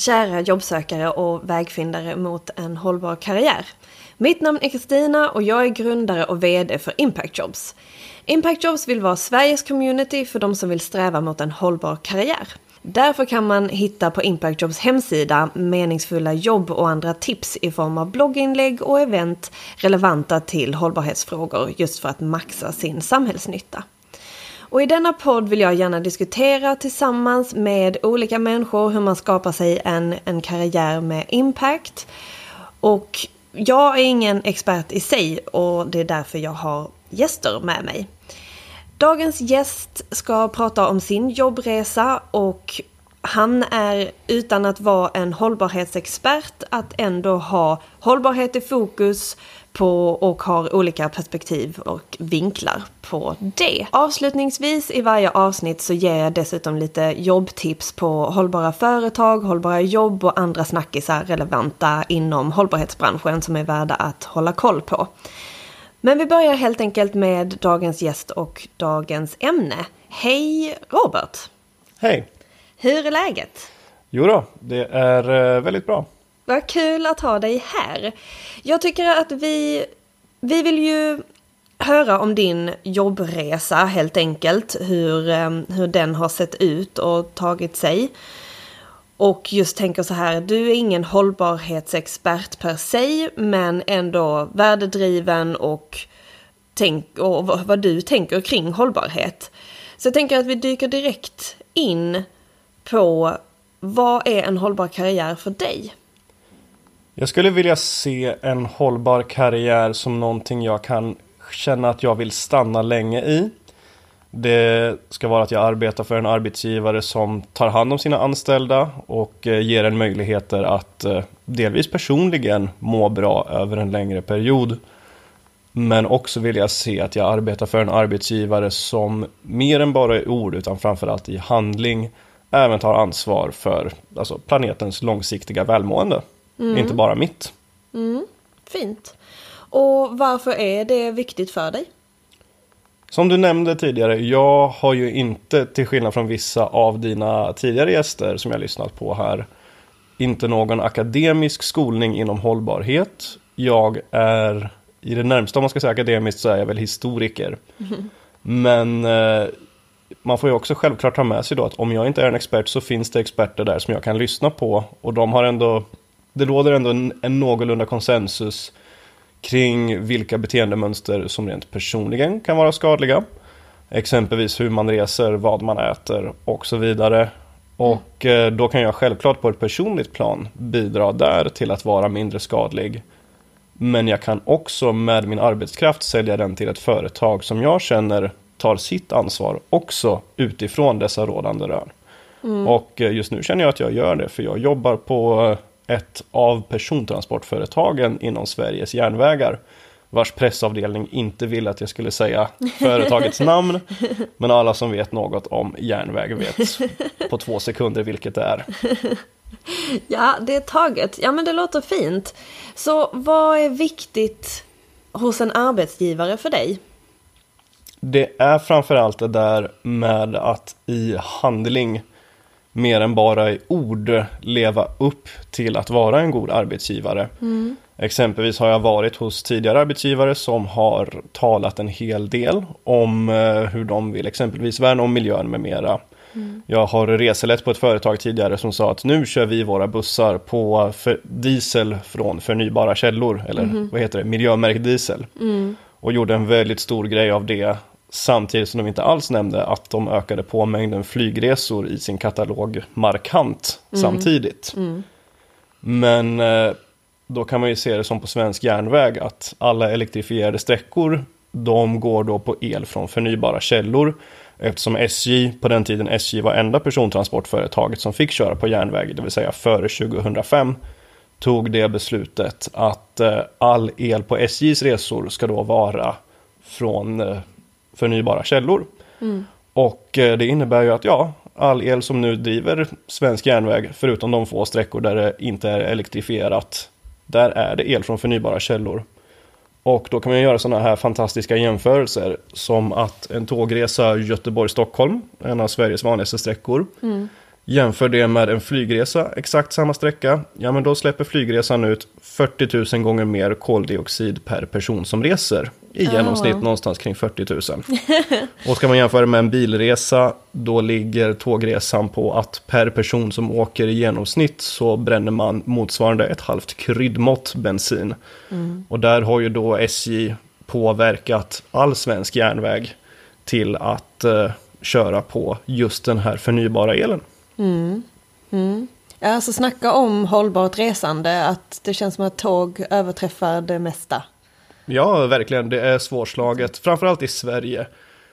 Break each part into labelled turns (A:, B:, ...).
A: kära jobbsökare och vägfindare mot en hållbar karriär. Mitt namn är Kristina och jag är grundare och VD för Impact Jobs. Impact Jobs vill vara Sveriges community för de som vill sträva mot en hållbar karriär. Därför kan man hitta på Impact Jobs hemsida meningsfulla jobb och andra tips i form av blogginlägg och event relevanta till hållbarhetsfrågor just för att maxa sin samhällsnytta. Och i denna podd vill jag gärna diskutera tillsammans med olika människor hur man skapar sig en, en karriär med impact. Och jag är ingen expert i sig och det är därför jag har gäster med mig. Dagens gäst ska prata om sin jobbresa och han är utan att vara en hållbarhetsexpert att ändå ha hållbarhet i fokus på och har olika perspektiv och vinklar på det. Avslutningsvis i varje avsnitt så ger jag dessutom lite jobbtips på hållbara företag, hållbara jobb och andra snackisar relevanta inom hållbarhetsbranschen som är värda att hålla koll på. Men vi börjar helt enkelt med dagens gäst och dagens ämne. Hej Robert!
B: Hej!
A: Hur är läget?
B: Jo då, det är eh, väldigt bra.
A: Vad kul att ha dig här. Jag tycker att vi, vi vill ju höra om din jobbresa helt enkelt. Hur, ehm, hur den har sett ut och tagit sig. Och just tänker så här, du är ingen hållbarhetsexpert per se, men ändå värdedriven och, tänk, och vad du tänker kring hållbarhet. Så jag tänker att vi dyker direkt in på vad är en hållbar karriär för dig?
B: Jag skulle vilja se en hållbar karriär som någonting jag kan känna att jag vill stanna länge i. Det ska vara att jag arbetar för en arbetsgivare som tar hand om sina anställda och eh, ger en möjligheter att eh, delvis personligen må bra över en längre period. Men också vill jag se att jag arbetar för en arbetsgivare som mer än bara i ord utan framförallt i handling även tar ansvar för alltså, planetens långsiktiga välmående. Mm. Inte bara mitt.
A: Mm. Fint. Och varför är det viktigt för dig?
B: Som du nämnde tidigare, jag har ju inte, till skillnad från vissa av dina tidigare gäster som jag lyssnat på här, inte någon akademisk skolning inom hållbarhet. Jag är, i det närmsta om man ska säga akademiskt, så är jag väl historiker. Mm. Men eh, man får ju också självklart ha med sig då att om jag inte är en expert så finns det experter där som jag kan lyssna på. Och de har ändå, det råder ändå en, en någorlunda konsensus kring vilka beteendemönster som rent personligen kan vara skadliga. Exempelvis hur man reser, vad man äter och så vidare. Och eh, då kan jag självklart på ett personligt plan bidra där till att vara mindre skadlig. Men jag kan också med min arbetskraft sälja den till ett företag som jag känner tar sitt ansvar också utifrån dessa rådande rön. Mm. Och eh, just nu känner jag att jag gör det för jag jobbar på ett av persontransportföretagen inom Sveriges järnvägar vars pressavdelning inte ville att jag skulle säga företagets namn. Men alla som vet något om järnväg vet på två sekunder vilket det är.
A: Ja, det är taget. Ja, men det låter fint. Så vad är viktigt hos en arbetsgivare för dig?
B: Det är framförallt det där med att i handling mer än bara i ord leva upp till att vara en god arbetsgivare. Mm. Exempelvis har jag varit hos tidigare arbetsgivare som har talat en hel del om eh, hur de vill exempelvis värna om miljön med mera. Mm. Jag har reselett på ett företag tidigare som sa att nu kör vi våra bussar på diesel från förnybara källor, eller mm. vad heter det, miljömärkt diesel. Mm. Och gjorde en väldigt stor grej av det Samtidigt som de inte alls nämnde att de ökade på mängden flygresor i sin katalog markant mm. samtidigt. Mm. Men eh, då kan man ju se det som på svensk järnväg att alla elektrifierade sträckor de går då på el från förnybara källor. Eftersom SJ, på den tiden SJ var enda persontransportföretaget som fick köra på järnväg, det vill säga före 2005, tog det beslutet att eh, all el på SJs resor ska då vara från eh, förnybara källor. Mm. Och eh, det innebär ju att ja, all el som nu driver svensk järnväg, förutom de få sträckor där det inte är elektrifierat, där är det el från förnybara källor. Och då kan man göra sådana här fantastiska jämförelser som att en tågresa Göteborg-Stockholm, en av Sveriges vanligaste sträckor, mm. Jämför det med en flygresa, exakt samma sträcka, ja men då släpper flygresan ut 40 000 gånger mer koldioxid per person som reser. I genomsnitt någonstans kring 40 000. Och ska man jämföra med en bilresa, då ligger tågresan på att per person som åker i genomsnitt så bränner man motsvarande ett halvt kryddmått bensin. Och där har ju då SJ påverkat all svensk järnväg till att eh, köra på just den här förnybara elen.
A: Ja, alltså snacka om hållbart resande, att det känns som att tåg överträffar det mesta.
B: Ja, verkligen. Det är svårslaget, framförallt i Sverige.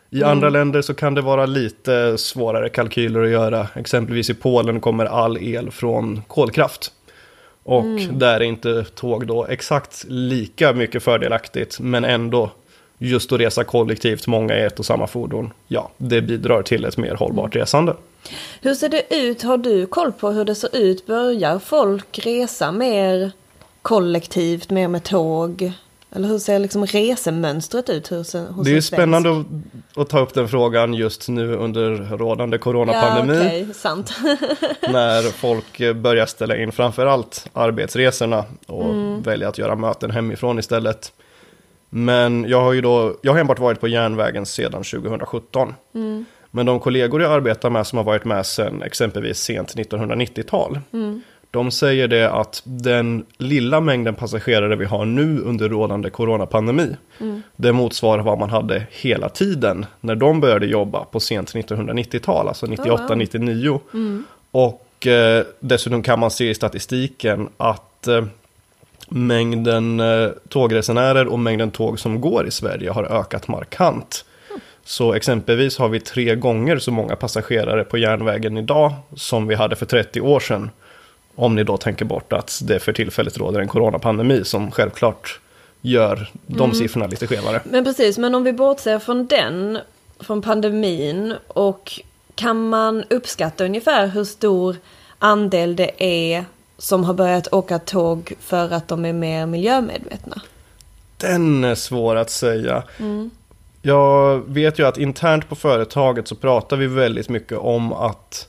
B: I andra länder så kan det vara lite svårare kalkyler att göra. Exempelvis i Polen kommer all el från kolkraft. Och där är inte tåg då exakt lika mycket fördelaktigt, men ändå just att resa kollektivt, många i ett och samma fordon, ja, det bidrar till ett mer hållbart resande.
A: Hur ser det ut? Har du koll på hur det ser ut? Börjar folk resa mer kollektivt, mer med tåg? Eller hur ser liksom resemönstret ut hos, hos
B: Det är ju spännande att, att ta upp den frågan just nu under rådande
A: Ja,
B: coronapandemi.
A: okej, sant.
B: när folk börjar ställa in framförallt arbetsresorna och
A: Mm.
B: välja att göra möten hemifrån istället. Men jag har ju då, jag har enbart varit på järnvägen sedan 2017.
A: Mm.
B: Men de kollegor jag arbetar med som har varit med sedan exempelvis sent 1990-tal.
A: Mm.
B: De säger det att den lilla mängden passagerare vi har nu under rådande coronapandemi.
A: Mm.
B: Det motsvarar vad man hade hela tiden när de började jobba på sent 1990-tal, alltså 98-99. Och eh, dessutom kan man se i statistiken att eh, mängden eh, tågresenärer och mängden tåg som går i Sverige har ökat markant. Så exempelvis har vi tre gånger så många passagerare på järnvägen idag som vi hade för 30 år sedan. Om ni då tänker bort att det för tillfället råder en coronapandemi som självklart gör de siffrorna lite skevare.
A: Men precis, men om vi bortser från den, från pandemin och kan man uppskatta ungefär hur stor andel det är som har börjat åka tåg för att de är mer miljömedvetna?
B: Den är svår att säga. Jag vet ju att internt på företaget så pratar vi väldigt mycket om att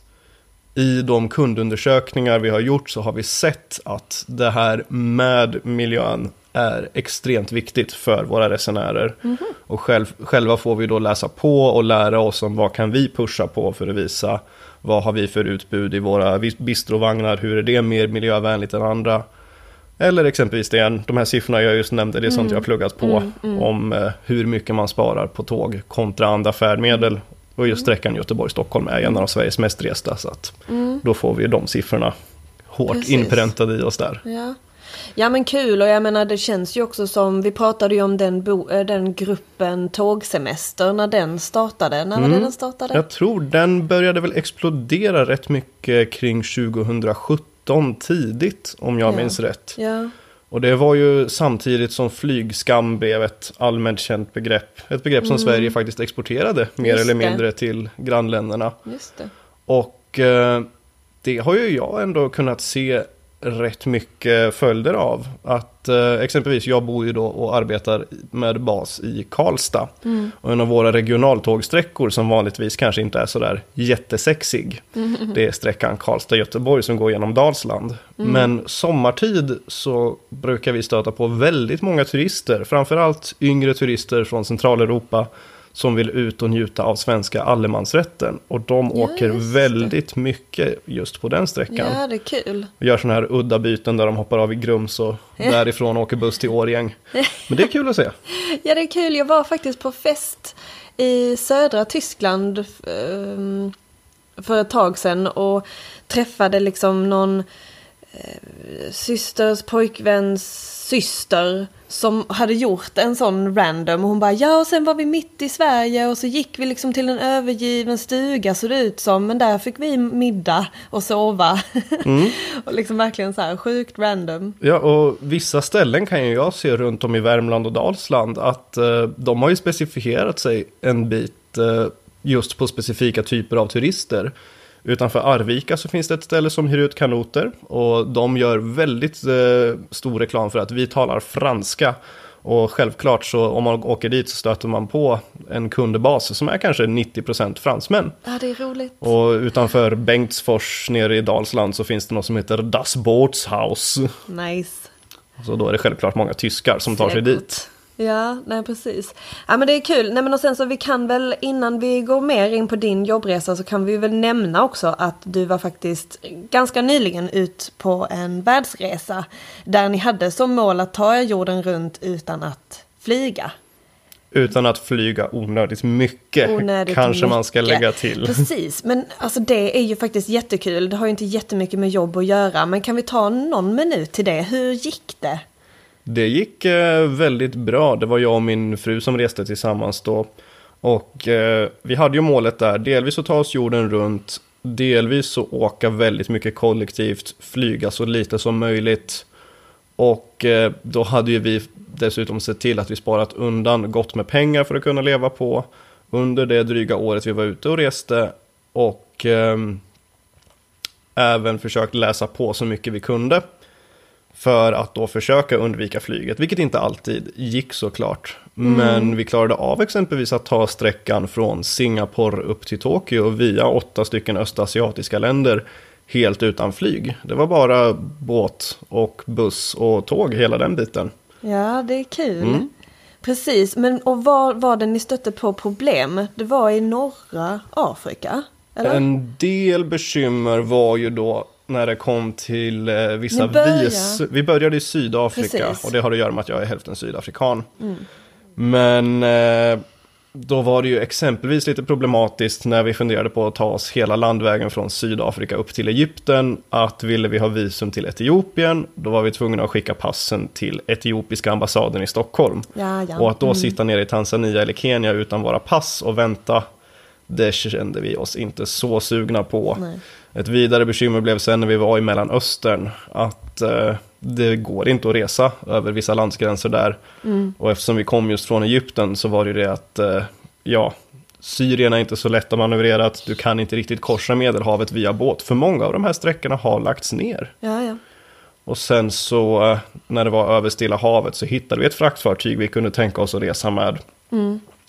B: i de kundundersökningar vi har gjort så har vi sett att det här med miljön är extremt viktigt för våra resenärer. Och själv, själva får vi då läsa på och lära oss om vad kan vi pusha på för att visa vad har vi för utbud i våra bistrovagnar, hur är det mer miljövänligt än andra. Eller exempelvis det, de här siffrorna jag just nämnde, det är sånt jag har pluggat på om eh, hur mycket man sparar på tåg kontra andra färdmedel. Och just sträckan Göteborg-Stockholm är en av Sveriges mest resta, så att då får vi de siffrorna hårt
A: Precis.
B: inpräntade i oss där.
A: Ja. ja men kul och jag menar det känns ju också som, vi pratade ju om den, bo, eh, den gruppen tågsemester när den startade. När var det den startade?
B: Jag tror den började väl explodera rätt mycket kring 2017 tidigt, om jag
A: Ja.
B: minns rätt.
A: Ja.
B: Och det var ju samtidigt som flygskam blev ett allmänt känt begrepp. Ett begrepp som Sverige faktiskt exporterade mer
A: Mm. Just
B: eller
A: det.
B: mindre till grannländerna.
A: Just det.
B: Och eh, det har ju jag ändå kunnat se rätt mycket följder av. Att eh, exempelvis jag bor ju då och arbetar med bas i Karlstad. Och en av våra regionaltågsträckor som vanligtvis kanske inte är sådär jättesexig. Det är sträckan Karlstad-Göteborg som går genom Dalsland. Men sommartid så brukar vi stöta på väldigt många turister. Framförallt yngre turister från Centraleuropa som vill ut och njuta av svenska allemansrätten. Och de
A: Ja,
B: åker
A: det.
B: väldigt mycket just på den sträckan.
A: Ja, det är kul.
B: Och gör sådana här udda byten där de hoppar av i Grums och därifrån åker buss till Årjäng. Men det är kul att se.
A: Ja, det är kul. Jag var faktiskt på fest i södra Tyskland ehm, för ett tag sedan och träffade liksom någon eh, systers pojkväns syster som hade gjort en sån random. Och hon bara, ja och sen var vi mitt i Sverige och så gick vi liksom till en övergiven stuga såg det ut som. Men där fick vi middag och sova. och liksom verkligen så här sjukt random.
B: Ja, och vissa ställen kan ju jag se runt om i Värmland och Dalsland att eh, de har ju specifierat sig en bit eh, just på specifika typer av turister. Utanför Arvika så finns det ett ställe som hyr ut kanoter och de gör väldigt eh, stor reklam för att vi talar franska Och självklart så om man åker dit så stöter man på en kundbas som är kanske 90% fransmän.
A: Ja, det är roligt.
B: Och utanför Bengtsfors nere i Dalsland så finns det något som heter Das Bootshaus.
A: Nice.
B: Så då är det självklart många tyskar som tar sig dit.
A: Ja, nej precis. Ja men det är kul. Nej men och sen så vi kan väl innan vi går mer in på din jobbresa så kan vi väl nämna också att du var faktiskt ganska nyligen ut på en världsresa. Där ni hade som mål att ta jorden runt utan att flyga.
B: Utan att flyga onödigt mycket,
A: Onödigt
B: kanske man ska
A: mycket.
B: lägga till.
A: Precis, men alltså det är ju faktiskt jättekul. Det har ju inte jättemycket med jobb att göra. Men kan vi ta någon minut till det? Hur gick det?
B: Det gick eh, väldigt bra. Det var jag och min fru som reste tillsammans då. Och eh, vi hade ju målet där, delvis att ta oss jorden runt, delvis att åka väldigt mycket kollektivt, flyga så lite som möjligt. Och eh, då hade ju vi dessutom sett till att vi sparat undan gott med pengar för att kunna leva på under det dryga året vi var ute och reste. Och eh, även försökt läsa på så mycket vi kunde. För att då försöka undvika flyget, vilket inte alltid gick såklart. Men vi klarade av exempelvis att ta sträckan från Singapore upp till Tokyo via åtta stycken östasiatiska länder helt utan flyg. Det var bara båt och buss och tåg hela den biten.
A: Ja, det är kul.
B: Mm.
A: Precis, men och var var det ni stötte på problem? Det var i norra Afrika? Eller?
B: En del bekymmer var ju då när det kom till eh, vissa
A: börjar-
B: vis. Vi började i Sydafrika
A: Precis.
B: och det har att göra med att jag är hälften sydafrikan. Men eh, då var det ju exempelvis lite problematiskt när vi funderade på att ta oss hela landvägen från Sydafrika upp till Egypten. Att ville vi ha visum till Etiopien, då var vi tvungna att skicka passen till etiopiska ambassaden i Stockholm.
A: Ja, ja.
B: Och att då sitta nere i Tanzania eller Kenya utan våra pass och vänta, det kände vi oss inte så sugna på.
A: Nej.
B: Ett vidare bekymmer blev sen när vi var i Mellanöstern, att eh, det går inte att resa över vissa landsgränser där. Och eftersom vi kom just från Egypten så var det ju det att, eh, ja, Syrien är inte så lätt att manövrera, att du kan inte riktigt korsa Medelhavet via båt. För många av de här sträckorna har lagts ner.
A: Ja, ja.
B: Och sen så eh, när det var över Stilla havet så hittade vi ett fraktfartyg vi kunde tänka oss att resa med.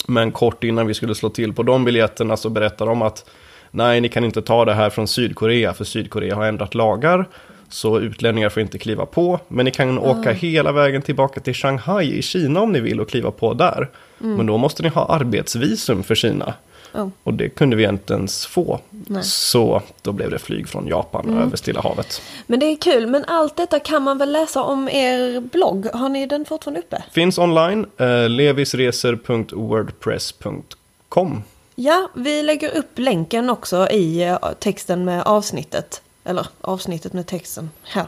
B: Men kort innan vi skulle slå till på de biljetterna så berättade de att nej, ni kan inte ta det här från Sydkorea för Sydkorea har ändrat lagar. Så utlänningar får inte kliva på. Men ni kan åka hela vägen tillbaka till Shanghai i Kina om ni vill och kliva på där. Men då måste ni ha arbetsvisum för Kina.
A: Oh.
B: Och det kunde vi inte ens få.
A: Nej.
B: Så då blev det flyg från Japan över Stilla havet.
A: Men det är kul, men allt detta kan man väl läsa om er blogg? Har ni den fortfarande uppe?
B: Finns online, eh, levisresor.wordpress.com.
A: Ja, vi lägger upp länken också i eh, texten med avsnittet. Eller avsnittet med texten. Ja.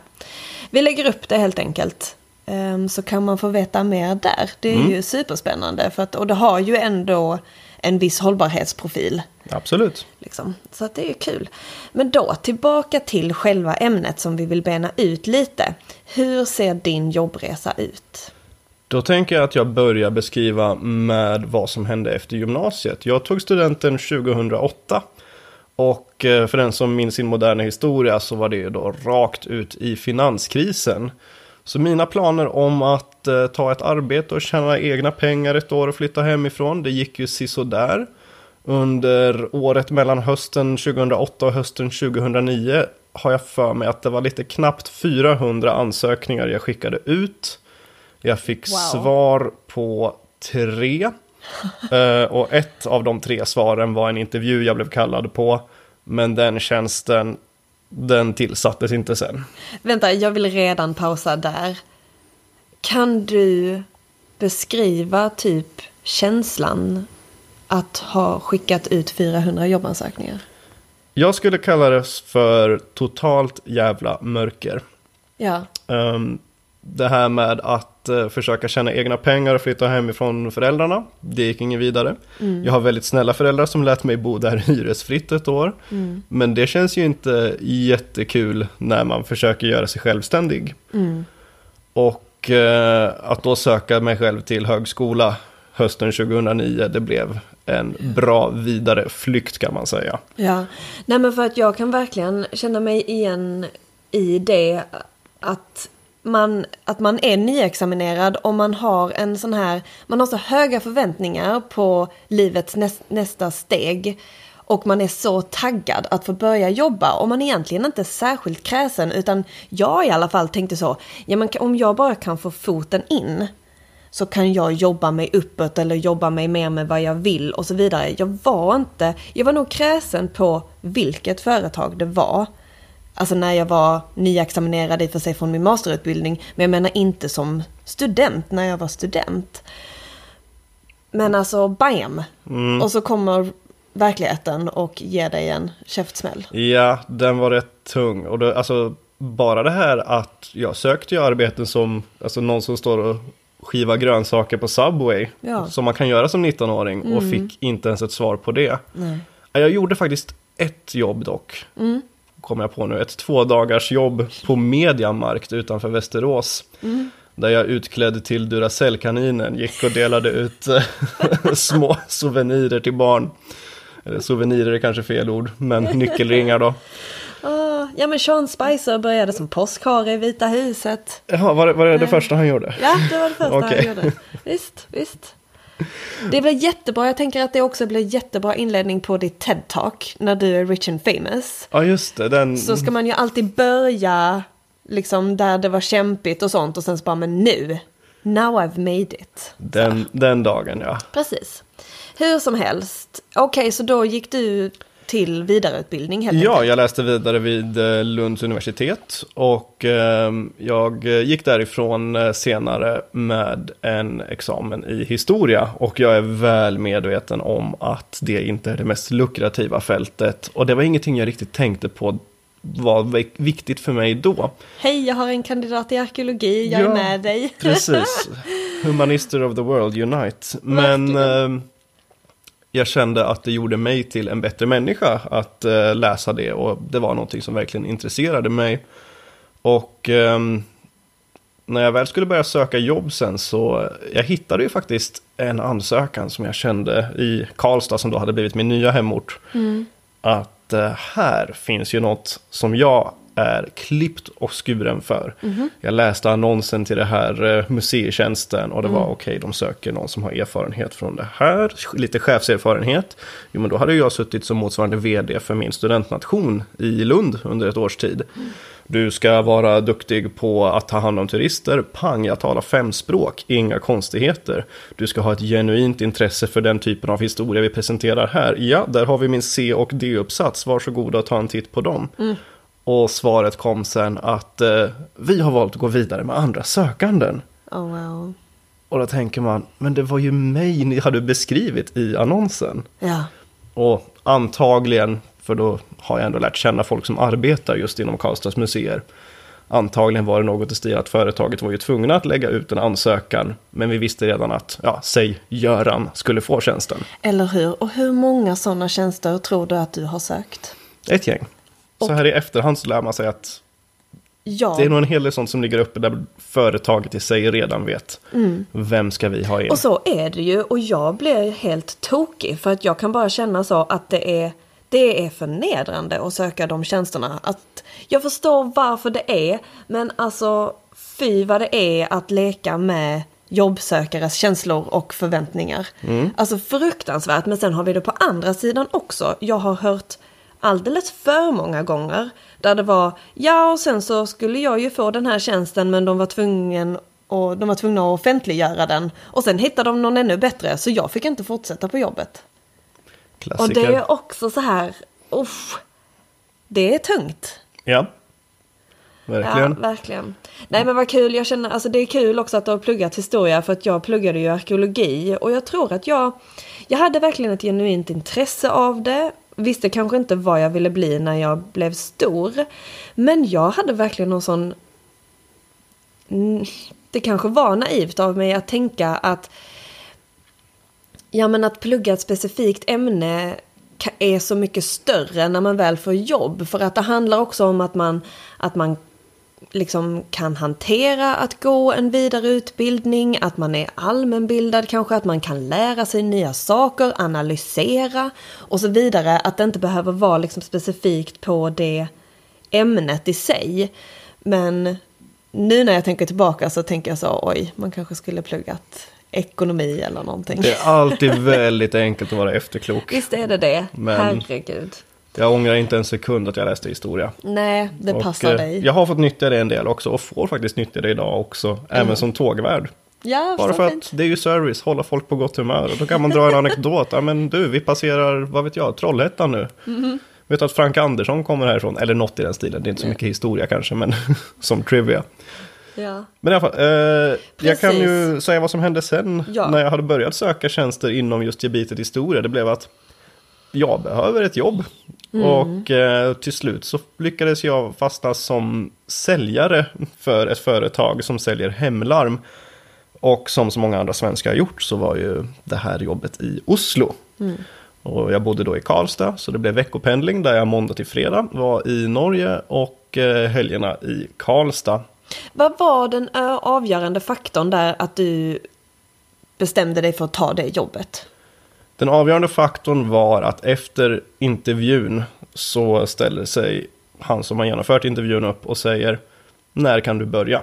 A: Vi lägger upp det helt enkelt. Ehm, Så kan man få veta mer där. Det är ju superspännande. För att, och det har ju ändå en viss hållbarhetsprofil.
B: Absolut.
A: Liksom. Så att det är ju kul. Men då tillbaka till själva ämnet som vi vill bena ut lite. Hur ser din jobbresa ut?
B: Då tänker jag att jag börjar beskriva med vad som hände efter gymnasiet. Jag tog studenten 2008. Och eh, för den som minns sin moderna historia så var det ju då rakt ut i finanskrisen. Så mina planer om att eh, ta ett arbete och tjäna egna pengar ett år och flytta hemifrån, det gick ju sisådär. Under året mellan hösten 2008 och hösten 2009 har jag för mig att det var lite knappt 400 ansökningar jag skickade ut. Jag fick
A: Wow.
B: svar på tre. Eh, och ett av de tre svaren var en intervju jag blev kallad på. Men den tjänsten, den tillsattes inte sen.
A: Vänta, jag vill redan pausa där. Kan du beskriva typ känslan att ha skickat ut 400 jobbansökningar?
B: Jag skulle kalla det för totalt jävla mörker.
A: Ja,
B: Ehm, det här med att eh, försöka tjäna egna pengar och flytta hemifrån föräldrarna, det gick inget vidare. Jag har väldigt snälla föräldrar som lät mig bo där hyresfritt ett år. Men det känns ju inte jättekul när man försöker göra sig självständig. Och eh, att då söka mig själv till högskola hösten 2009, det blev en bra vidare flykt kan man säga.
A: ja. Nej men för att jag kan verkligen känna mig igen i det att man, att man är nyexaminerad och man har en sån här, man har så höga förväntningar på livets näst, nästa steg. Och man är så taggad att få börja jobba och man är egentligen inte särskilt kräsen utan jag i alla fall tänkte så, ja men om jag bara kan få foten in så kan jag jobba mig uppåt eller jobba mig mer med vad jag vill och så vidare. Jag var inte, jag var nog kräsen på vilket företag det var. Alltså när jag var nyexaminerad i och för sig från min masterutbildning, men jag menar inte som student när jag var student. Men alltså bam! Mm. Och så kommer verkligheten och ger dig en käftsmäll.
B: Ja, den var rätt tung. Och det, alltså bara det här att jag sökte ju arbeten som, alltså någon som står och skiva grönsaker på Subway. Ja. Som man kan göra som 19-åring mm. och fick inte ens ett svar på det. Nej. Jag gjorde faktiskt ett jobb dock. Mm. Kommer jag på nu. Ett två dagars jobb på Mediamarkt utanför Västerås. Mm. Där jag utklädd till Duracellkaninen gick och delade ut små souvenirer till barn. Eller souvenirer är kanske fel ord, men nyckelringar då.
A: Oh, ja men Sean Spicer började som påskhare i Vita huset.
B: Jaha, var det var det, det första han gjorde?
A: Ja, det var det första okay. han gjorde. Visst, visst. Det blir jättebra, jag tänker att det också blir jättebra inledning på ditt TED-talk när du är rich and famous.
B: Ja, just det. Den...
A: Så ska man ju alltid börja liksom där det var kämpigt och sånt och sen så bara, men nu, now I've made it.
B: Den, den dagen, ja.
A: Precis. Hur som helst, okej, okay, så då gick du till vidareutbildning? Helt
B: ja, jag läste vidare vid eh, Lunds universitet och ehm, jag gick därifrån eh, senare med en examen i historia och jag är väl medveten om att det inte är det mest lukrativa fältet och det var ingenting jag riktigt tänkte på var viktigt för mig då.
A: Hej, jag har en kandidat i arkeologi, jag ja, är med dig.
B: precis. Humanister of the world unite. Men eh, jag kände att det gjorde mig till en bättre människa att eh, läsa det och det var någonting som verkligen intresserade mig. Och eh, när jag väl skulle börja söka jobb sen så jag hittade ju faktiskt en ansökan som jag kände i Karlstad som då hade blivit min nya hemort. Mm. Att eh, här finns ju något som jag är klippt och skuren för. Mm. Jag läste annonsen till det här eh, museitjänsten och det mm. var okej, okay, de söker någon som har erfarenhet från det här, lite chefserfarenhet. Jo, men då hade jag suttit som motsvarande vd för min studentnation i Lund under ett års tid. Mm. Du ska vara duktig på att ta hand om turister. Pang, jag talar fem språk, inga konstigheter. Du ska ha ett genuint intresse för den typen av historia vi presenterar här. Ja, där har vi min C och D-uppsats. Varsågoda och ta en titt på dem. Mm. Och svaret kom sen att eh, vi har valt att gå vidare med andra sökanden.
A: Oh, wow.
B: Och då tänker man, men det var ju mig ni hade beskrivit i annonsen.
A: Ja.
B: Och antagligen, för då har jag ändå lärt känna folk som arbetar just inom Karlstads museer. Antagligen var det något i stil att företaget var ju tvungna att lägga ut en ansökan. Men vi visste redan att, ja, säg Göran skulle få tjänsten.
A: Eller hur? Och hur många sådana tjänster tror du att du har sökt?
B: Ett gäng. Och, så här i efterhand så lär man sig att ja. det är nog en hel del sånt som ligger uppe där företaget i sig redan vet. Mm. Vem ska vi ha in?
A: Och så är det ju. Och jag blir helt tokig för att jag kan bara känna så att det är det är förnedrande att söka de tjänsterna. Att jag förstår varför det är, men alltså fy vad det är att leka med jobbsökares känslor och förväntningar. Mm. Alltså fruktansvärt, men sen har vi det på andra sidan också. Jag har hört alldeles för många gånger. Där det var, ja och sen så skulle jag ju få den här tjänsten men de var tvungen och de var tvungna att offentliggöra den. Och sen hittade de någon ännu bättre så jag fick inte fortsätta på jobbet. Klassiker. Och det är också så här, uff, det är tungt.
B: Ja. Verkligen.
A: Ja, verkligen. Nej men vad kul, jag känner, alltså det är kul också att du har pluggat historia för att jag pluggade ju arkeologi och jag tror att jag, jag hade verkligen ett genuint intresse av det visste kanske inte vad jag ville bli när jag blev stor. Men jag hade verkligen någon sån... Det kanske var naivt av mig att tänka att... Ja men att plugga ett specifikt ämne är så mycket större när man väl får jobb. För att det handlar också om att man, att man liksom kan hantera att gå en vidare utbildning, att man är allmänbildad kanske, att man kan lära sig nya saker, analysera och så vidare. Att det inte behöver vara liksom specifikt på det ämnet i sig. Men nu när jag tänker tillbaka så tänker jag så, oj, man kanske skulle pluggat ekonomi eller någonting.
B: Det är alltid väldigt enkelt att vara efterklok.
A: Visst är det det,
B: Men-
A: herregud.
B: Jag ångrar inte en sekund att jag läste historia.
A: Nej, det
B: Och,
A: passar
B: eh,
A: dig.
B: Jag har fått nyttja det en del också och får faktiskt nyttja det idag också. Även som tågvärd.
A: Ja,
B: Bara för
A: fint.
B: att det är ju service, hålla folk på gott humör. Och då kan man dra en anekdot. Ja men du, vi passerar, vad vet jag, Trollhättan nu.
A: Mhm.
B: Vet du att Frank Andersson kommer härifrån? Eller något i den stilen. Det är inte så mycket historia kanske, men som trivia.
A: Ja.
B: Men i alla fall, eh, jag kan ju säga vad som hände sen
A: Ja.
B: när jag hade börjat söka tjänster inom just gebitet historia. Det blev att jag behöver ett jobb.
A: Mm.
B: Och eh, till slut så lyckades jag fastna som säljare för ett företag som säljer hemlarm. Och som så många andra svenskar har gjort så var ju det här jobbet i Oslo.
A: Mm.
B: Och jag bodde då i Karlstad så det blev veckopendling där jag måndag till fredag var i Norge och eh, helgerna i Karlstad.
A: Vad var den avgörande faktorn där att du bestämde dig för att ta det jobbet?
B: Den avgörande faktorn var att efter intervjun så ställer sig han som har genomfört intervjun upp och säger när kan du börja?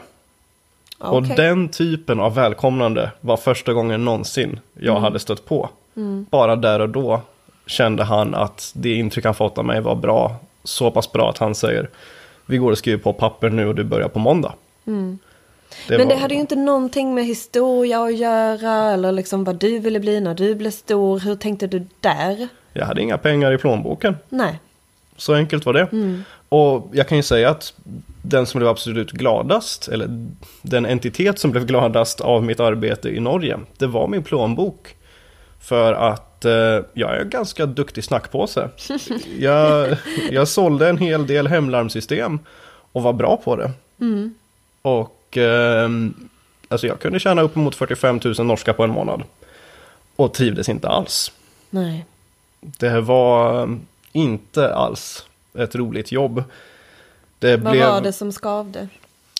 B: Och
A: Okej.
B: den typen av välkomnande var första gången någonsin jag hade stött på. Bara där och då kände han att det intryck han fått av mig var bra. Så pass bra att han säger vi går och skriver på papper nu och du börjar på måndag. Det
A: Men det
B: var-
A: hade ju inte någonting med historia att göra eller liksom vad du ville bli när du blev stor. Hur tänkte du där?
B: Jag hade inga pengar i plånboken.
A: Nej.
B: Så enkelt var det. Och jag kan ju säga att den som blev absolut gladast, eller den entitet som blev gladast av mitt arbete i Norge, det var min plånbok. För att eh, jag är ganska duktig snackpåse. Jag, jag sålde en hel del hemlarmsystem och var bra på det. Och eh, alltså jag kunde tjäna uppemot 45 000 norska på en månad. Och trivdes inte alls.
A: Nej.
B: Det var inte alls ett roligt jobb. Det
A: Vad
B: blev,
A: var det som skavde?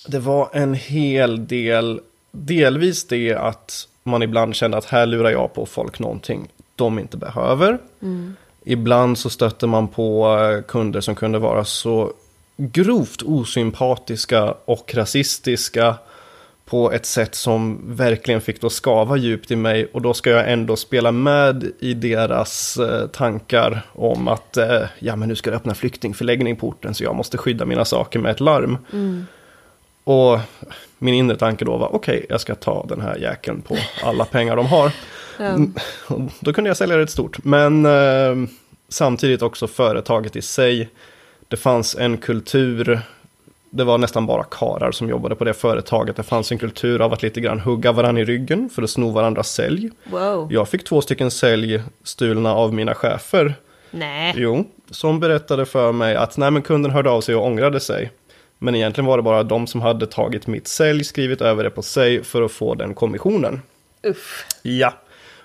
B: det var en hel del, delvis det att man ibland kände att här lurar jag på folk någonting de inte behöver. Ibland så stötte man på eh, kunder som kunde vara så grovt osympatiska och rasistiska på ett sätt som verkligen fick då skava djupt i mig och då ska jag ändå spela med i deras eh, tankar om att eh, ja men nu ska det öppna flyktingförläggning på orten så jag måste skydda mina saker med ett larm. Och min inre tanke då var okej jag ska ta den här jäkeln på alla pengar de har. Mm, Då kunde jag sälja det stort. Men eh, samtidigt också företaget i sig. Det fanns en kultur. Det var nästan bara karar som jobbade på det företaget. Det fanns en kultur av att lite grann hugga varandra i ryggen för att sno varandras sälj.
A: Wow.
B: Jag fick två stycken sälj stulna av mina chefer.
A: Nej.
B: Jo, som berättade för mig att nej, men kunden hörde av sig och ångrade sig. Men egentligen var det bara de som hade tagit mitt sälj, skrivit över det på sig för att få den kommissionen.
A: Uff.
B: Ja,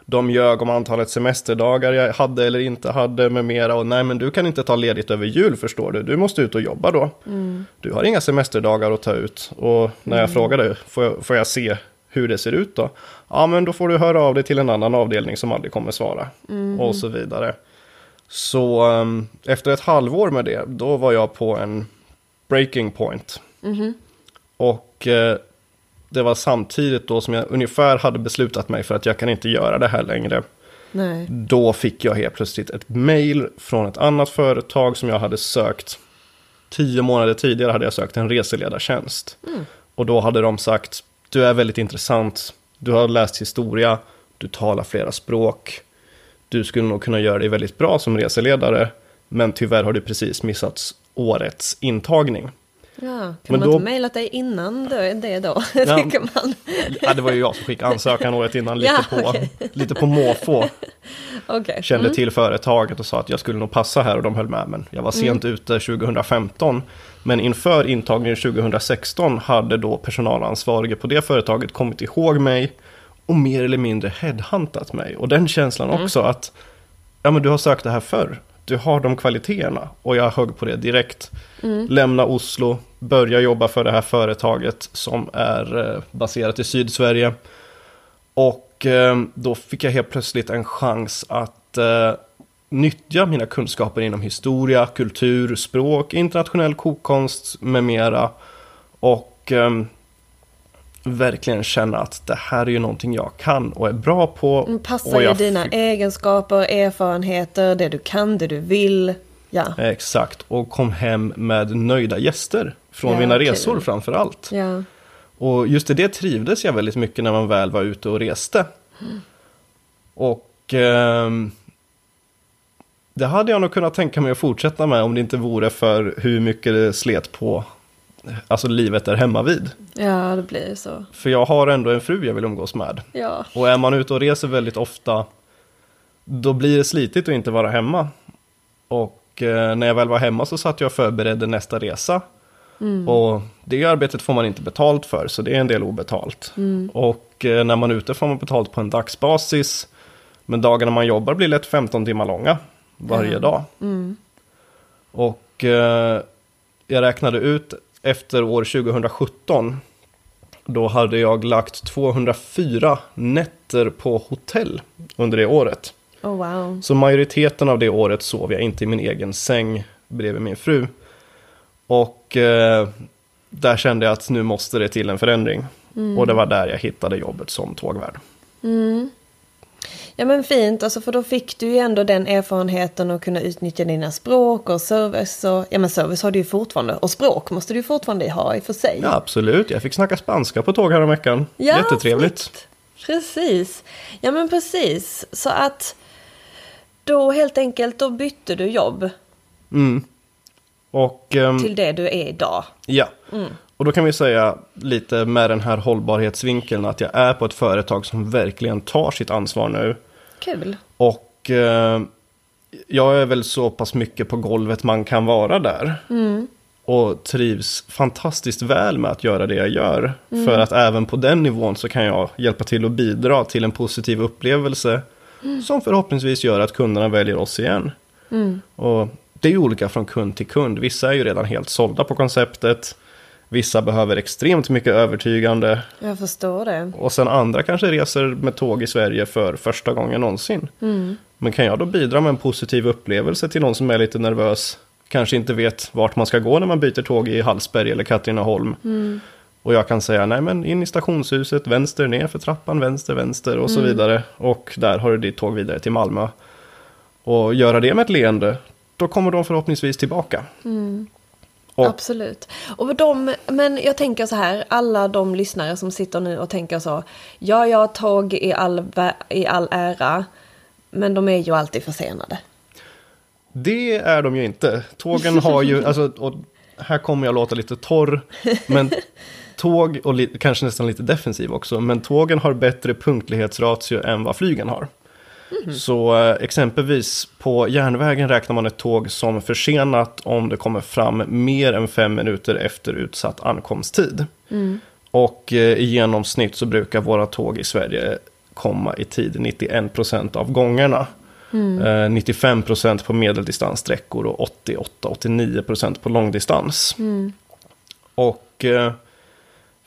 B: de ljög om antalet semesterdagar jag hade eller inte hade med mera. Och nej, men du kan inte ta ledigt över jul förstår du. Du måste ut och jobba då. Du har inga semesterdagar att ta ut. Och när jag frågade, får jag, får jag se hur det ser ut då? Ja, men då får du höra av dig till en annan avdelning som aldrig kommer svara. Och så vidare. Så um, efter ett halvår med det, då var jag på en breaking point. Och eh, det var samtidigt då som jag ungefär hade beslutat mig för att jag kan inte göra det här längre.
A: Nej.
B: Då fick jag helt plötsligt ett mail från ett annat företag som jag hade sökt. Tio månader tidigare hade jag sökt en reseledartjänst. Och då hade de sagt, du är väldigt intressant, du har läst historia, du talar flera språk. Du skulle nog kunna göra dig väldigt bra som reseledare, men tyvärr har du precis missat årets intagning.
A: Ja, kan man
B: då-
A: inte mejlat dig innan det det då?
B: Ja.
A: Tycker man.
B: Ja, det var ju jag som skickade ansökan året innan lite,
A: Ja,
B: på, lite på måfå.
A: Okej.
B: Kände till företaget och sa att jag skulle nog passa här och de höll med. Men jag var sent ute 2015. Men inför intagningen 2016 hade då personalansvarige på det företaget kommit ihåg mig och mer eller mindre headhuntat mig. Och den känslan också att ja men du har sökt det här förr. Du har de kvaliteterna. Och jag högg på det direkt. Lämna Oslo, börja jobba för det här företaget som är eh, baserat i Sydsverige. Och eh, då fick jag helt plötsligt en chans att eh, nyttja mina kunskaper inom historia, kultur, språk, internationell kokkonst med mera. Och verkligen känna att det här är ju någonting jag kan och är bra på.
A: Mm, Passar ju dina egenskaper, erfarenheter, det du kan, det du vill. Ja.
B: Exakt, och kom hem med nöjda gäster från
A: Ja,
B: mina
A: kul.
B: resor framför allt.
A: Ja.
B: Och just i det trivdes jag väldigt mycket när man väl var ute och reste. Och ehm, det hade jag nog kunnat tänka mig att fortsätta med om det inte vore för hur mycket det slet på alltså livet där hemma vid.
A: ja, det blir så.
B: För jag har ändå en fru jag vill umgås med.
A: Ja.
B: Och är man ute och reser väldigt ofta då blir det slitigt att inte vara hemma. Och eh, när jag väl var hemma så satt jag och förberedde nästa resa. Och det arbetet får man inte betalt för, så det är en del obetalt. Och eh, när man är ute får man betalt på en dagsbasis. Men dagarna man jobbar blir lätt 15 timmar långa varje
A: Ja.
B: dag. Och eh, jag räknade ut efter år 2017 då hade jag lagt 204 nätter på hotell under det året.
A: Oh wow.
B: Så majoriteten av det året sov jag inte i min egen säng bredvid min fru. Och eh, där kände jag att nu måste det till en förändring. Och det var där jag hittade jobbet som tågvärd.
A: Ja men fint, alltså för då fick du ju ändå den erfarenheten att kunna utnyttja dina språk och service och, ja men service har du ju fortfarande och språk måste du ju fortfarande ha i och för sig.
B: Ja, absolut. Jag fick snacka spanska på tåg veckan.
A: Ja,
B: Jättetrevligt.
A: snyggt. Precis. Ja men precis. Så att då helt enkelt då bytte du jobb
B: Mm. Och ehm,
A: till det du är idag.
B: ja, och då kan vi säga lite med den här hållbarhetsvinkeln att jag är på ett företag som verkligen tar sitt ansvar nu.
A: Kul.
B: Och eh, jag är väl så pass mycket på golvet man kan vara där. Och trivs fantastiskt väl med att göra det jag gör. För att även på den nivån så kan jag hjälpa till att bidra till en positiv upplevelse. Som förhoppningsvis gör att kunderna väljer oss igen. Och det är olika från kund till kund. Vissa är ju redan helt sålda på konceptet. Vissa behöver extremt mycket övertygande.
A: Jag förstår det.
B: Och sen andra kanske reser med tåg i Sverige för första gången någonsin. Men kan jag då bidra med en positiv upplevelse till någon som är lite nervös, kanske inte vet vart man ska gå när man byter tåg i Hallsberg eller Katrineholm. Och jag kan säga, nej men in i stationshuset, vänster, ner för trappan, vänster, vänster och så vidare. Och där har du ditt tåg vidare till Malmö. Och göra det med ett leende, då kommer de förhoppningsvis tillbaka. Och-
A: Absolut. Och de, men jag tänker så här, alla de lyssnare som sitter nu och tänker så, ja, ja, tåg i all, i all ära, men de är ju alltid försenade.
B: Det är de ju inte. Tågen har ju, alltså, och här kommer jag låta lite torr, men tåg, och li, kanske nästan lite defensiv också, men tågen har bättre punktlighetsratio än vad flygen har. Så eh, exempelvis på järnvägen räknar man ett tåg som försenat om det kommer fram mer än fem minuter efter utsatt ankomsttid. Och eh, i genomsnitt så brukar våra tåg i Sverige komma i tid 91% av gångerna. Eh, 95% på medeldistanssträckor och 88-89% på långdistans. Och eh,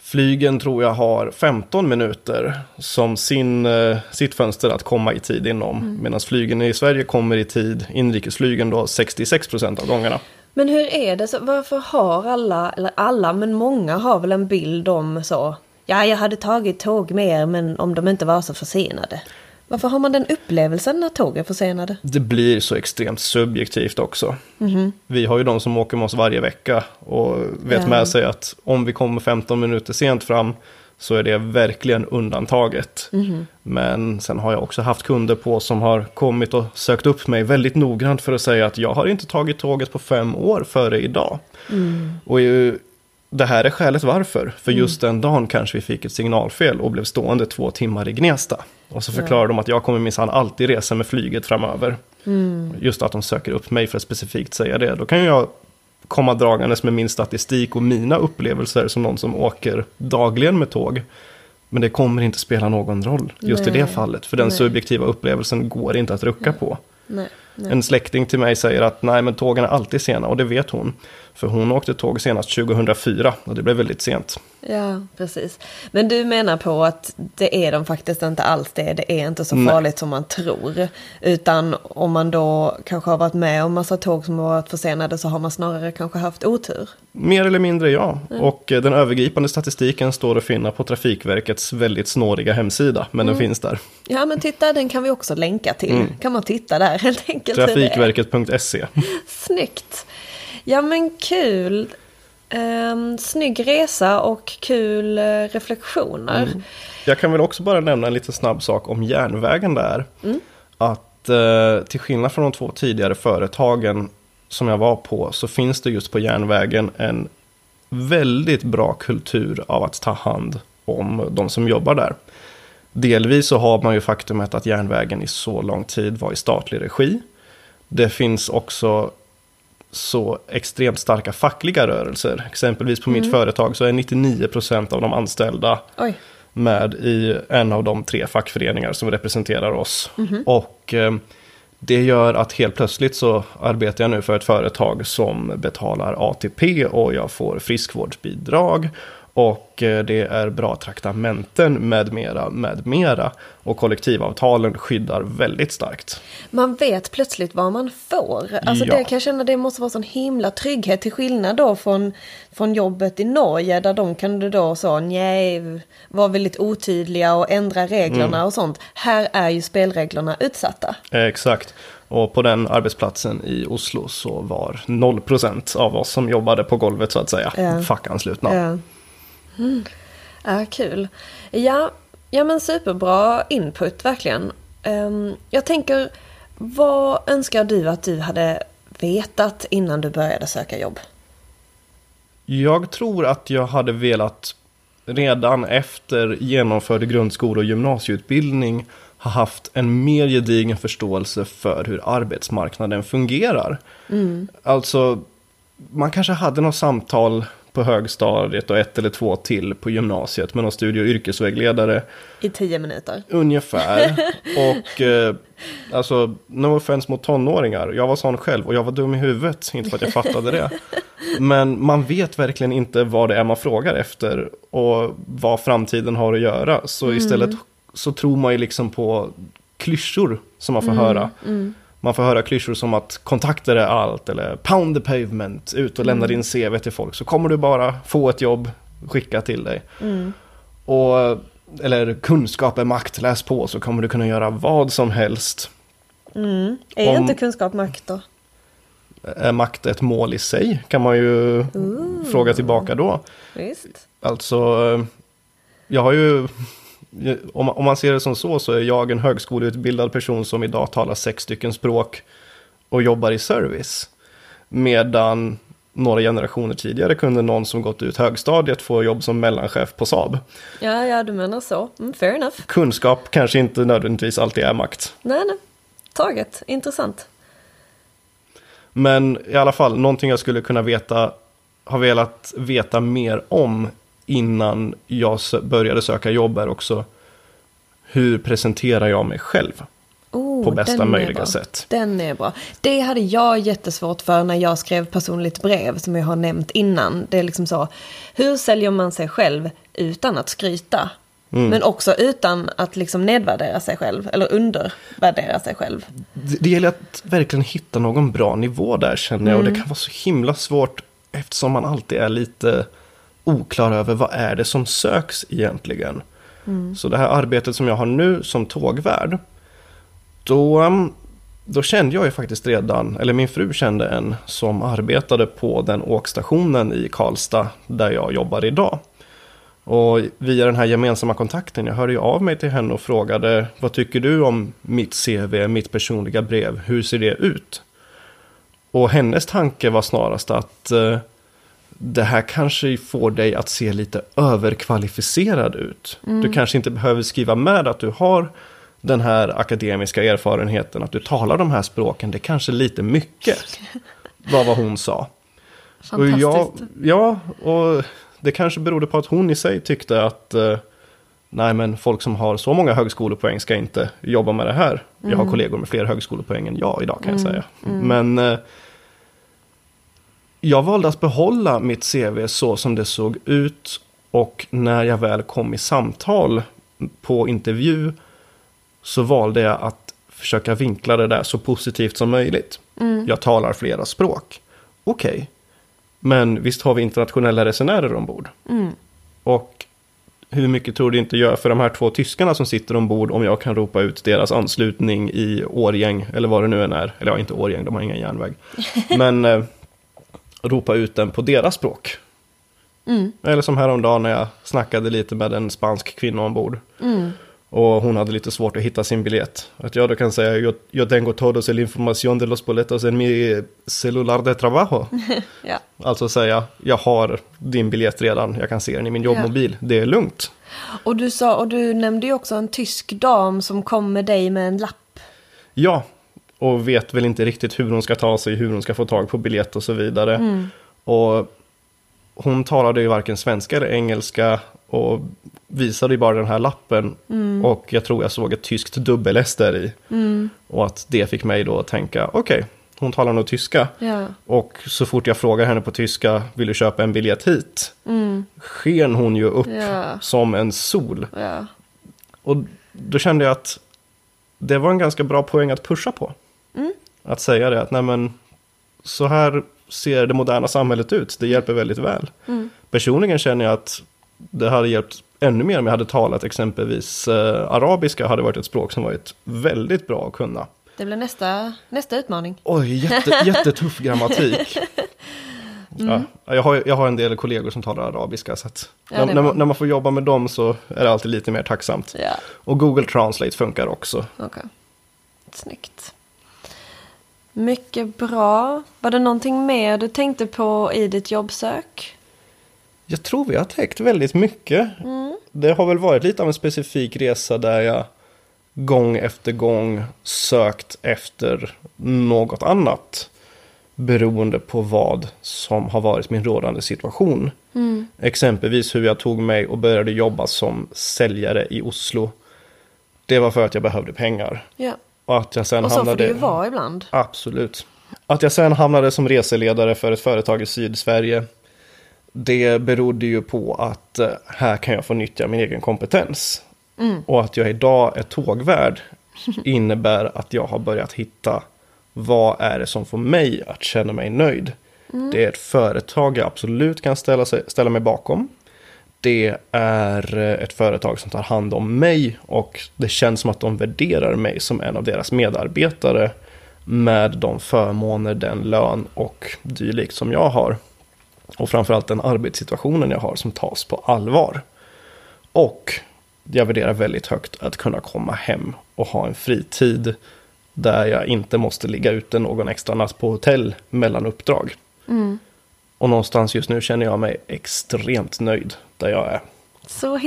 B: flygen tror jag har 15 minuter som sin, eh, sitt fönster att komma i tid inom. Medan flygen i Sverige kommer i tid, inrikesflygen då 66% av gångerna.
A: Men hur är det, så, varför har alla, eller alla, men många har väl en bild om så, ja, jag hade tagit tåg mer, men om de inte var så försenade. Varför har man den upplevelsen när tåg är försenade?
B: Det blir så extremt subjektivt också. Vi har ju de som åker med oss varje vecka och vet
A: Ja.
B: med sig att om vi kommer 15 minuter sent fram så är det verkligen undantaget. Men sen har jag också haft kunder på som har kommit och sökt upp mig väldigt noggrant för att säga att jag har inte tagit tåget på fem år före idag. Och ju, det här är skälet varför. För just den dagen kanske vi fick ett signalfel och blev stående två timmar i Gnesta. Och så förklarar de att jag kommer minsann alltid resa med flyget framöver. Just att de söker upp mig för att specifikt säga det. Då kan jag komma dragandes med min statistik och mina upplevelser som någon som åker dagligen med tåg. Men det kommer inte spela någon roll just i
A: Nej.
B: det fallet. För den
A: Nej.
B: subjektiva upplevelsen går inte att rucka på.
A: Nej.
B: En släkting till mig säger att nej men tågen är alltid sena och det vet hon. För hon åkte tåg senast 2004 och det blev väldigt sent.
A: Ja, precis. Men du menar på att det är de faktiskt inte alls det. Det är inte så
B: Nej.
A: farligt som man tror. Utan om man då kanske har varit med om massa tåg som har varit försenade så har man snarare kanske haft otur.
B: Mer eller mindre ja. Och eh, den övergripande statistiken står att finna på Trafikverkets väldigt snåriga hemsida. Men den finns där.
A: Ja, men titta, den kan vi också länka till. Kan man titta där helt enkelt.
B: Trafikverket.se.
A: Snyggt. Ja, men kul. Um, snygg resa och kul eh, reflektioner.
B: Jag kan väl också bara nämna en liten snabb sak om järnvägen där. Att eh, till skillnad från de två tidigare företagen som jag var på så finns det just på järnvägen en väldigt bra kultur av att ta hand om de som jobbar där. Delvis så har man ju faktumet att järnvägen i så lång tid var i statlig regi. Det finns också så extremt starka fackliga rörelser. Exempelvis på mitt företag så är 99% av de anställda
A: Oj.
B: med i en av de tre fackföreningar som representerar oss. Och eh, det gör att helt plötsligt så arbetar jag nu för ett företag som betalar ATP och jag får friskvårdsbidrag. Och eh, det är bra traktamenten med mera, med mera. Och kollektivavtalen skyddar väldigt starkt.
A: Man vet plötsligt vad man får. Alltså
B: Ja.
A: det kan jag känna, det måste vara sån himla trygghet till skillnad då från, från jobbet i Norge där de kan du då så, nej, vara väldigt otydliga och ändra reglerna och sånt. Här är ju spelreglerna utsatta.
B: Exakt. Och på den arbetsplatsen i Oslo så var 0% av oss som jobbade på golvet så att säga
A: Ja.
B: fackanslutna.
A: Ja. Mm. Ja, kul. Ja, ja, men superbra input, verkligen. Ehm, jag tänker, vad önskar du att du hade vetat innan du började söka jobb?
B: Jag tror att jag hade velat redan efter genomförd grundskole och gymnasieutbildning ha haft en mer gedigen förståelse för hur arbetsmarknaden fungerar. Alltså, man kanske hade något samtal på högstadiet och ett eller två till på gymnasiet med någon studie och yrkesvägledare.
A: I tio minuter.
B: Ungefär. Och eh, alltså, no offense mot tonåringar. Jag var sån själv och jag var dum i huvudet. Inte för att jag fattade det. Men man vet verkligen inte vad det är man frågar efter. Och vad framtiden har att göra. Så istället så tror man ju liksom på klyschor som man får höra. Man får höra klyschor som att kontakter är allt. Eller pound the pavement. Ut och lämna din CV till folk. Så kommer du bara få ett jobb skickat till dig. Och, eller kunskap är makt, läs på så kommer du kunna göra vad som helst.
A: Är
B: Om-
A: inte kunskap makt då?
B: Är makt ett mål i sig? Kan man ju fråga tillbaka då.
A: Visst.
B: Alltså, jag har ju, om man, om man ser det som så, så är jag en högskoleutbildad person som idag talar sex stycken språk och jobbar i service. Medan några generationer tidigare kunde någon som gått ut högstadiet få jobb som mellanchef på Saab.
A: Ja, ja, du menar så. Mm, fair enough.
B: Kunskap kanske inte nödvändigtvis alltid är makt.
A: Nej, nej. Taget. Intressant.
B: Men i alla fall, någonting jag skulle kunna veta, har velat veta mer om innan jag började söka jobb är också hur presenterar jag mig själv
A: Oh,
B: på bästa möjliga sätt.
A: Den är bra. Det hade jag jättesvårt för när jag skrev personligt brev som jag har nämnt innan. Det är liksom så, hur säljer man sig själv utan att skryta?
B: Mm.
A: Men också utan att liksom nedvärdera sig själv eller undervärdera sig själv.
B: Det, det gäller att verkligen hitta någon bra nivå där känner jag. Och det kan vara så himla svårt eftersom man alltid är lite oklar över vad är det som söks egentligen. Så det här arbetet som jag har nu som tågvärd. Då, då kände jag ju faktiskt redan, eller min fru kände en som arbetade på den åkstationen i Karlstad där jag jobbar idag. Och via den här gemensamma kontakten, jag hörde ju av mig till henne och frågade vad tycker du om mitt CV, mitt personliga brev, hur ser det ut? Och hennes tanke var snarast att eh, det här kanske får dig att se lite överkvalificerad ut. Du kanske inte behöver skriva med att du har den här akademiska erfarenheten, att du talar de här språken, det är kanske lite mycket. Vad var hon sa. Och jag,
A: Fantastiskt.
B: ja, och det kanske berodde på att hon i sig tyckte att eh, nej men folk som har så många högskolepoäng ska inte jobba med det här. Jag har kollegor med fler högskolepoäng än jag idag kan jag säga. Men eh, jag valde att behålla mitt CV så som det såg ut och när jag väl kom i samtal på intervju så valde jag att försöka vinkla det där så positivt som möjligt. Jag talar flera språk. Okej, men visst har vi internationella resenärer ombord. Och hur mycket tror du inte gör för de här två tyskarna som sitter ombord om jag kan ropa ut deras anslutning i Årgäng, eller vad det nu än är. Eller ja, inte Årgäng, de har ingen järnväg. Men eh, ropa ut den på deras språk. Eller som häromdagen när jag snackade lite med en spansk kvinna ombord. Och hon hade lite svårt att hitta sin biljett. Att jag då kan säga, yo, yo tengo todos el información de los boletos en mi celular de trabajo.
A: Ja.
B: Alltså säga, jag har din biljett redan, jag kan se den i min jobbmobil, det är lugnt.
A: Och du sa, och du nämnde ju också en tysk dam som kom med dig med en lapp.
B: Ja, och vet väl inte riktigt hur hon ska ta sig, hur hon ska få tag på biljett och så vidare. Och hon talade ju varken svenska eller engelska och visade ju bara den här lappen. Och jag tror jag såg ett tyskt dubbel-S där i. Och att det fick mig då att tänka, okej, hon talar nog tyska.
A: Ja.
B: Och så fort jag frågar henne på tyska, vill du köpa en biljett hit? Sken hon ju upp
A: Ja.
B: som en sol.
A: Ja.
B: Och då kände jag att det var en ganska bra poäng att pusha på. Att säga det att nej men så här ser det moderna samhället ut. Det hjälper väldigt väl. Personligen känner jag att det hade hjälpt ännu mer om jag hade talat exempelvis eh, arabiska hade varit ett språk som varit väldigt bra att kunna.
A: Det blir nästa, nästa utmaning.
B: Oj, jätte, jättetuff grammatik. Ja, jag, har, jag har en del kollegor som talar arabiska så att
A: Ja,
B: när, när, man, när man får jobba med dem så är det alltid lite mer tacksamt.
A: Ja.
B: Och Google Translate funkar också.
A: Okej. Snyggt. Mycket bra. Var det någonting mer du tänkte på i ditt jobbsök?
B: Jag tror vi har täckt väldigt mycket. Det har väl varit lite av en specifik resa där jag gång efter gång sökt efter något annat. Beroende på vad som har varit min rådande situation. Exempelvis hur jag tog mig och började jobba som säljare i Oslo. Det var för att jag behövde pengar.
A: Ja.
B: Och att jag sen
A: Och så får
B: hamnade...
A: det ju vara ibland.
B: Absolut. Att jag sen hamnade som reseledare för ett företag i Sydsverige. Det berodde ju på att eh, här kan jag få nyttja min egen kompetens. Och att jag idag är tågvärd innebär att jag har börjat hitta vad är det som får mig att känna mig nöjd. Det är ett företag jag absolut kan ställa, sig, ställa mig bakom. Det är eh, ett företag som tar hand om mig och det känns som att de värderar mig som en av deras medarbetare med de förmåner, den lön och dylikt som jag har. Och framförallt den arbetssituationen jag har som tas på allvar. Och jag värderar väldigt högt att kunna komma hem och ha en fritid där jag inte måste ligga ute någon extra natt på hotell mellan uppdrag. Och någonstans just nu känner jag mig extremt nöjd där jag är.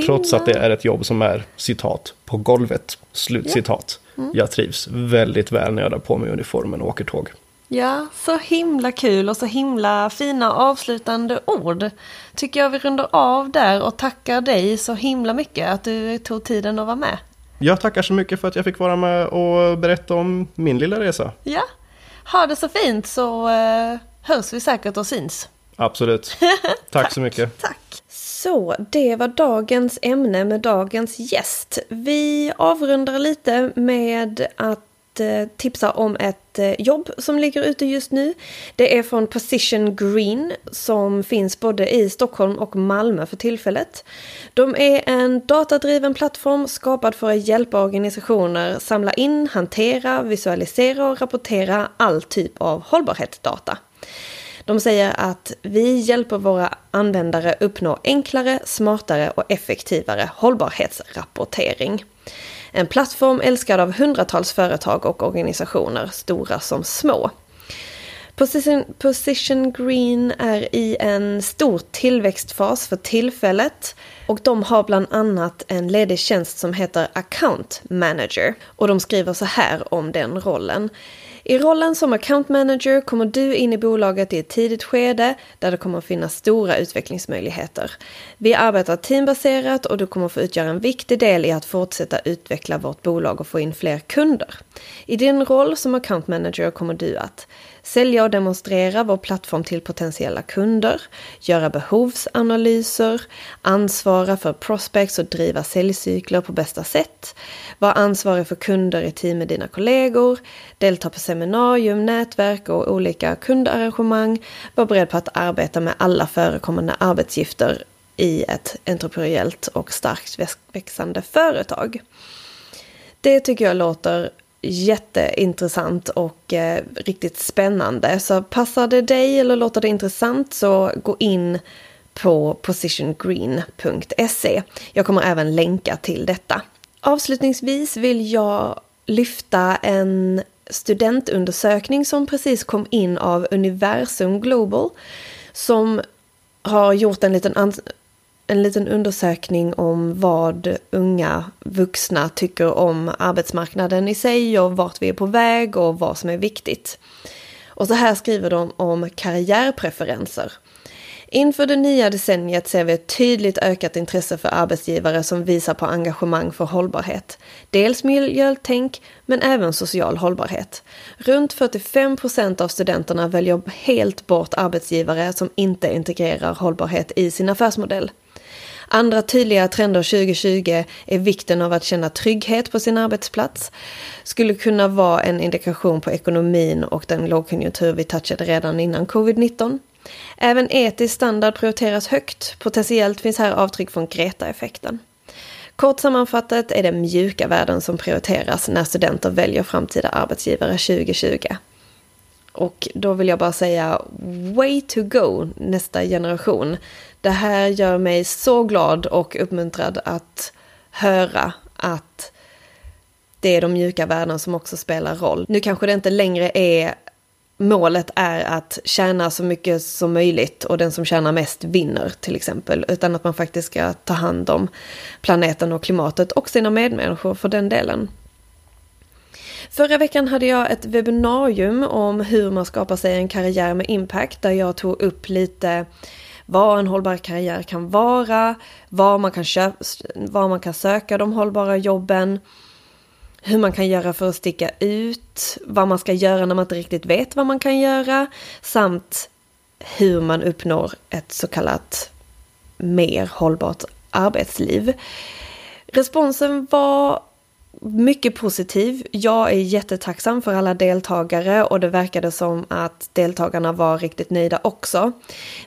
B: Trots att det är ett jobb som är citat på golvet, slutcitat. Jag trivs väldigt väl när jag drar på mig uniformen och åker tåg.
A: Ja, så himla kul och så himla fina avslutande ord. Tycker jag vi rundar av där och tackar dig så himla mycket att du tog tiden att vara med.
B: Jag tackar så mycket för att jag fick vara med och berätta om min lilla resa.
A: Ja, ha det så fint så eh, hörs vi säkert och syns.
B: Absolut. Tack så mycket.
A: Tack! Så, det var dagens ämne med dagens gäst. Vi avrundar lite med att eh, tipsa om ett eh, jobb som ligger ute just nu. Det är från Position Green som finns både i Stockholm och Malmö för tillfället. De är en datadriven plattform skapad för att hjälpa organisationer samla in, hantera, visualisera och rapportera all typ av hållbarhetsdata. De säger att vi hjälper våra användare uppnå enklare, smartare och effektivare hållbarhetsrapportering. En plattform älskad av hundratals företag och organisationer, stora som små. Position, Position Green är i en stor tillväxtfas för tillfället och de har bland annat en ledig tjänst som heter Account Manager. Och de skriver så här om den rollen. I rollen som account manager kommer du in i bolaget i ett tidigt skede där det kommer att finnas stora utvecklingsmöjligheter. Vi arbetar teambaserat och du kommer få utgöra en viktig del i att fortsätta utveckla vårt bolag och få in fler kunder. I din roll som account manager kommer du att sälja och demonstrera vår plattform till potentiella kunder, göra behovsanalyser, ansvara för prospects och driva säljcykler på bästa sätt, vara ansvarig för kunder i team med dina kollegor, delta på seminarium, nätverk och olika kundarrangemang, vara beredd på att arbeta med alla förekommande arbetsgifter i ett entreprenöriellt och starkt växande företag. Det tycker jag låter jätteintressant och eh, riktigt spännande. Så passar det dig eller låter det intressant så gå in på positiongreen.se. Jag kommer även länka till detta. Avslutningsvis vill jag lyfta en studentundersökning som precis kom in av Universum Global som har gjort en liten en liten undersökning om vad unga vuxna tycker om arbetsmarknaden i sig och vart vi är på väg och vad som är viktigt. Och så här skriver de om karriärpreferenser. Inför det nya decenniet ser vi ett tydligt ökat intresse för arbetsgivare som visar på engagemang för hållbarhet. Dels miljötänk, men även social hållbarhet. Runt 45 procent av studenterna väljer helt bort arbetsgivare som inte integrerar hållbarhet i sin affärsmodell. Andra tydliga trender 2020 är vikten av att känna trygghet på sin arbetsplats. Skulle kunna vara en indikation på ekonomin och den lågkonjunktur vi touchade redan innan covid-19. Även etisk standard prioriteras högt. Potentiellt finns här avtryck från Greta-effekten. Kort sammanfattat är det mjuka värden som prioriteras när studenter väljer framtida arbetsgivare 2020. Och då vill jag bara säga way to go nästa generation. Det här gör mig så glad och uppmuntrad att höra att det är de mjuka värdena som också spelar roll. Nu kanske det inte längre är målet är att tjäna så mycket som möjligt och den som tjänar mest vinner till exempel. Utan att man faktiskt ska ta hand om planeten och klimatet och sina medmänniskor för den delen. Förra veckan hade jag ett webbinarium om hur man skapar sig en karriär med impact där jag tog upp lite vad en hållbar karriär kan vara, var man kan, köpa, var man kan söka de hållbara jobben, hur man kan göra för att sticka ut, vad man ska göra när man inte riktigt vet vad man kan göra, samt hur man uppnår ett så kallat mer hållbart arbetsliv. Responsen var mycket positiv. Jag är jättetacksam för alla deltagare och det verkade som att deltagarna var riktigt nöjda också.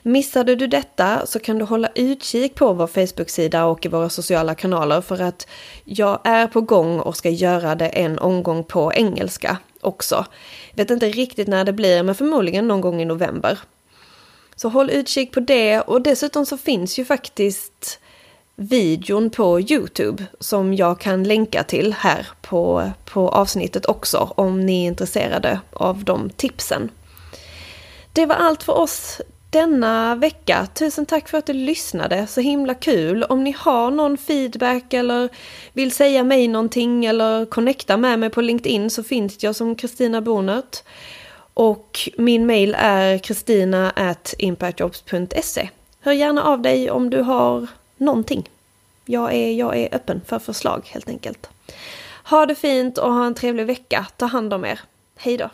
A: Missade du detta så kan du hålla utkik på vår Facebook-sida och i våra sociala kanaler för att jag är på gång och ska göra det en omgång på engelska också. Vet inte riktigt när det blir men förmodligen någon gång i november. Så håll utkik på det och dessutom så finns ju faktiskt videon på Youtube som jag kan länka till här på, på avsnittet också om ni är intresserade av de tipsen. Det var allt för oss denna vecka. Tusen tack för att du lyssnade, så himla kul. Om ni har någon feedback eller vill säga mig någonting eller connecta med mig på LinkedIn så finns jag som Kristina Bonert. Och min mail är kristina.impactjobs.se. Hör gärna av dig om du har någonting. Jag är, jag är öppen för förslag helt enkelt. Ha det fint och ha en trevlig vecka. Ta hand om er. Hej då!